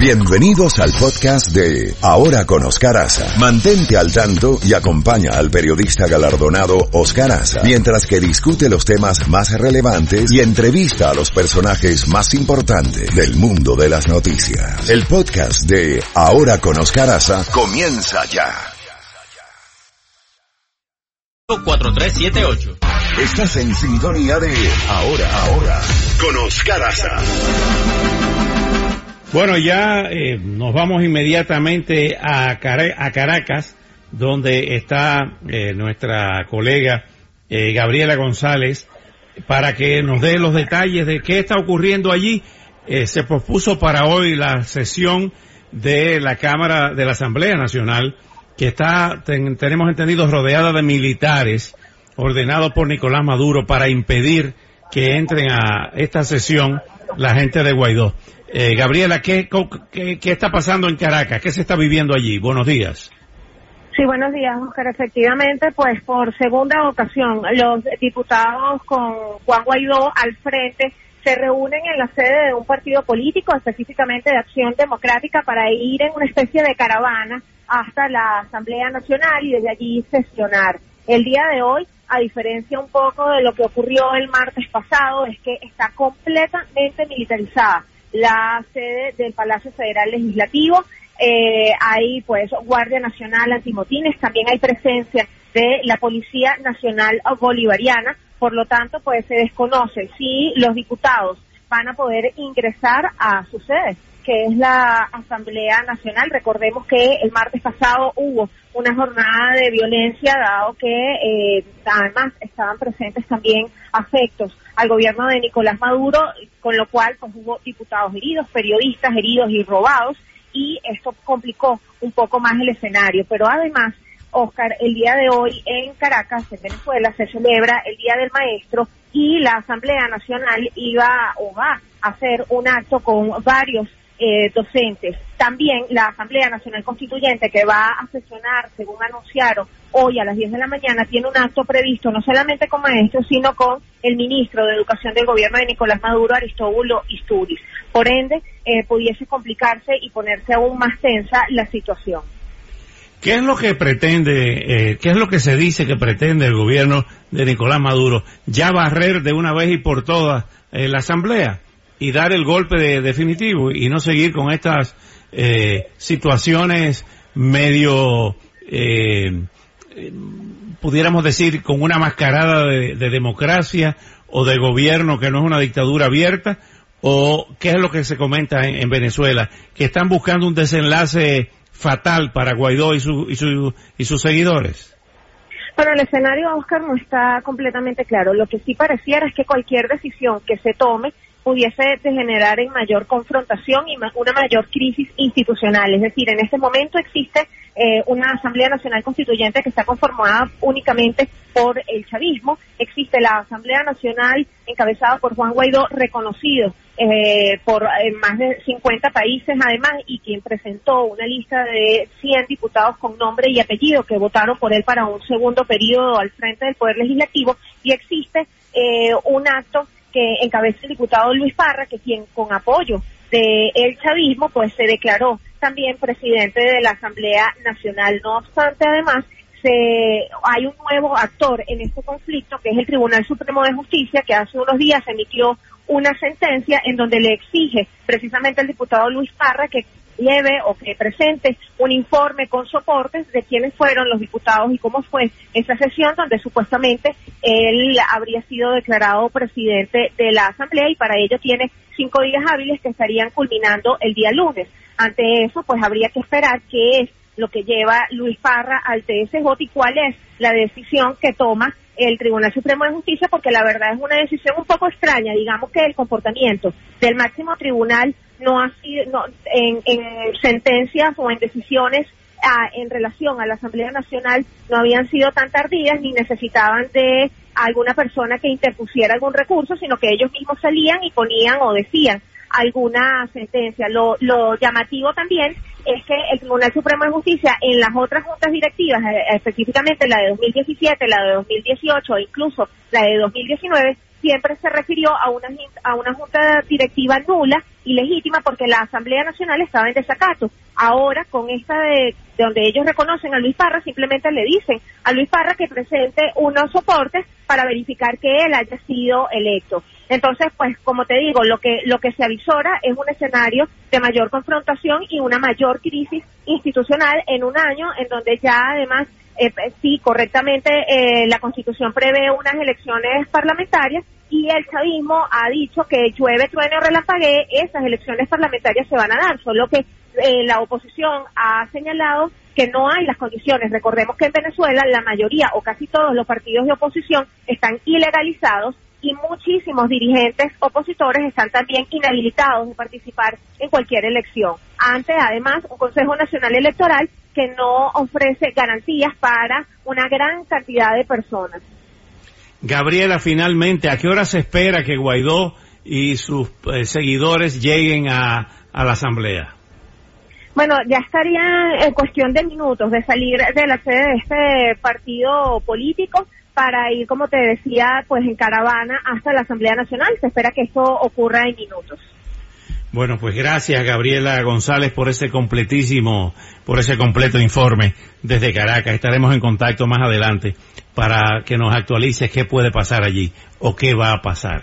Bienvenidos al podcast de Ahora con Oscar Aza. Mantente al tanto y acompaña al periodista galardonado Oscar Aza mientras que discute los temas más relevantes y entrevista a los personajes más importantes del mundo de las noticias. El podcast de Ahora con Oscar Aza comienza ya. 4378. Estás en sintonía de Ahora, Ahora con Oscar Aza. Bueno, ya eh, nos vamos inmediatamente a, Caracas, donde está eh, nuestra colega eh, Gabriela González, para que nos dé los detalles de qué está ocurriendo allí. se propuso para hoy la sesión de la Cámara de la Asamblea Nacional, que está, tenemos entendido, rodeada de militares, ordenado por Nicolás Maduro para impedir que entren a esta sesión la gente de Guaidó. Eh, Gabriela, ¿qué, ¿qué, está pasando en Caracas? ¿Qué se está viviendo allí? Buenos días. Sí, buenos días, Oscar. Efectivamente, pues por segunda ocasión, los diputados con Juan Guaidó al frente se reúnen en la sede de un partido político, específicamente de Acción Democrática, para ir en una especie de caravana hasta la Asamblea Nacional y desde allí sesionar. El día de hoy, a diferencia un poco de lo que ocurrió el martes pasado, es que está completamente militarizada la sede del Palacio Federal Legislativo. Eh, hay pues Guardia Nacional Antimotines, también hay presencia de la Policía Nacional Bolivariana, por lo tanto pues se desconoce si los diputados van a poder ingresar a su sede que es la Asamblea Nacional. Recordemos que el martes pasado hubo una jornada de violencia, dado que eh, además estaban presentes también afectos al gobierno de Nicolás Maduro, con lo cual pues, hubo diputados heridos, periodistas heridos y robados, y esto complicó un poco más el escenario. Pero además, Oscar, el día de hoy en Caracas, en Venezuela, se celebra el Día del Maestro y la Asamblea Nacional iba o va a hacer un acto con varios eh, docentes. También la Asamblea Nacional Constituyente que va a sesionar, según anunciaron hoy a las 10 de la mañana, tiene un acto previsto no solamente con maestros, sino con el ministro de Educación del gobierno de Nicolás Maduro, Aristóbulo Isturiz. Por ende, eh, pudiese complicarse y ponerse aún más tensa la situación. ¿Qué es lo que pretende, eh, qué es lo que se dice que pretende el gobierno de Nicolás Maduro? ¿Ya barrer de una vez y por todas la Asamblea? Y dar el golpe de, definitivo y no seguir con estas eh, situaciones medio, eh, pudiéramos decir, con una mascarada de, democracia o de gobierno que no es una dictadura abierta, o qué es lo que se comenta en, Venezuela, que están buscando un desenlace fatal para Guaidó y, su, y, su, y sus seguidores. Bueno, el escenario, Oscar, no está completamente claro. Lo que sí pareciera es que cualquier decisión que se tome pudiese degenerar en mayor confrontación y una mayor crisis institucional. Es decir, en este momento existe eh, una Asamblea Nacional Constituyente que está conformada únicamente por el chavismo. Existe la Asamblea Nacional encabezada por Juan Guaidó, reconocido eh, por eh, más de 50 países además, y quien presentó una lista de 100 diputados con nombre y apellido que votaron por él para un segundo periodo al frente del Poder Legislativo. Y existe un acto que encabeza el diputado Luis Parra, que quien con apoyo del el chavismo, pues se declaró también presidente de la Asamblea Nacional. No obstante, además, se, hay un nuevo actor en este conflicto, que es el Tribunal Supremo de Justicia, que hace unos días emitió una sentencia en donde le exige precisamente al diputado Luis Parra que lleve o que presente un informe con soportes de quiénes fueron los diputados y cómo fue esa sesión donde supuestamente él habría sido declarado presidente de la Asamblea y para ello tiene cinco días hábiles que estarían culminando el día lunes. Ante eso, pues habría que esperar qué es lo que lleva Luis Parra al TSJ y cuál es la decisión que toma el Tribunal Supremo de Justicia, porque la verdad es una decisión un poco extraña. Digamos que el comportamiento del máximo tribunal no ha sido, no, en, sentencias o en decisiones ah, en relación a la Asamblea Nacional no habían sido tan tardías ni necesitaban de alguna persona que interpusiera algún recurso, sino que ellos mismos salían y ponían o decían alguna sentencia. Lo, lo llamativo también es que el Tribunal Supremo de Justicia en las otras juntas directivas, eh, específicamente la de 2017, la de 2018 e incluso la de 2019, siempre se refirió a una, a una junta directiva nula y legítima porque la Asamblea Nacional estaba en desacato. Ahora, con esta de, de, donde ellos reconocen a Luis Parra, simplemente le dicen a Luis Parra que presente unos soportes para verificar que él haya sido electo. Entonces, pues, como te digo, lo que, lo que se avisora es un escenario de mayor confrontación y una mayor crisis institucional en un año en donde ya además eh, sí, correctamente, eh, la Constitución prevé unas elecciones parlamentarias y el chavismo ha dicho que llueve, truene o relampaguee, esas elecciones parlamentarias se van a dar, solo que eh, la oposición ha señalado que no hay las condiciones. Recordemos que en Venezuela la mayoría o casi todos los partidos de oposición están ilegalizados y muchísimos dirigentes opositores están también inhabilitados de participar en cualquier elección. Ante, además, un Consejo Nacional Electoral que no ofrece garantías para una gran cantidad de personas. Gabriela, finalmente, ¿a qué hora se espera que Guaidó y sus eh, seguidores lleguen a, a, la Asamblea? Bueno, ya estaría en cuestión de minutos de salir de la sede de este partido político para ir, como te decía, pues en caravana hasta la Asamblea Nacional. Se espera que esto ocurra en minutos. Bueno, pues gracias Gabriela González por ese completísimo, por ese completo informe desde Caracas. Estaremos en contacto más adelante para que nos actualices qué puede pasar allí o qué va a pasar.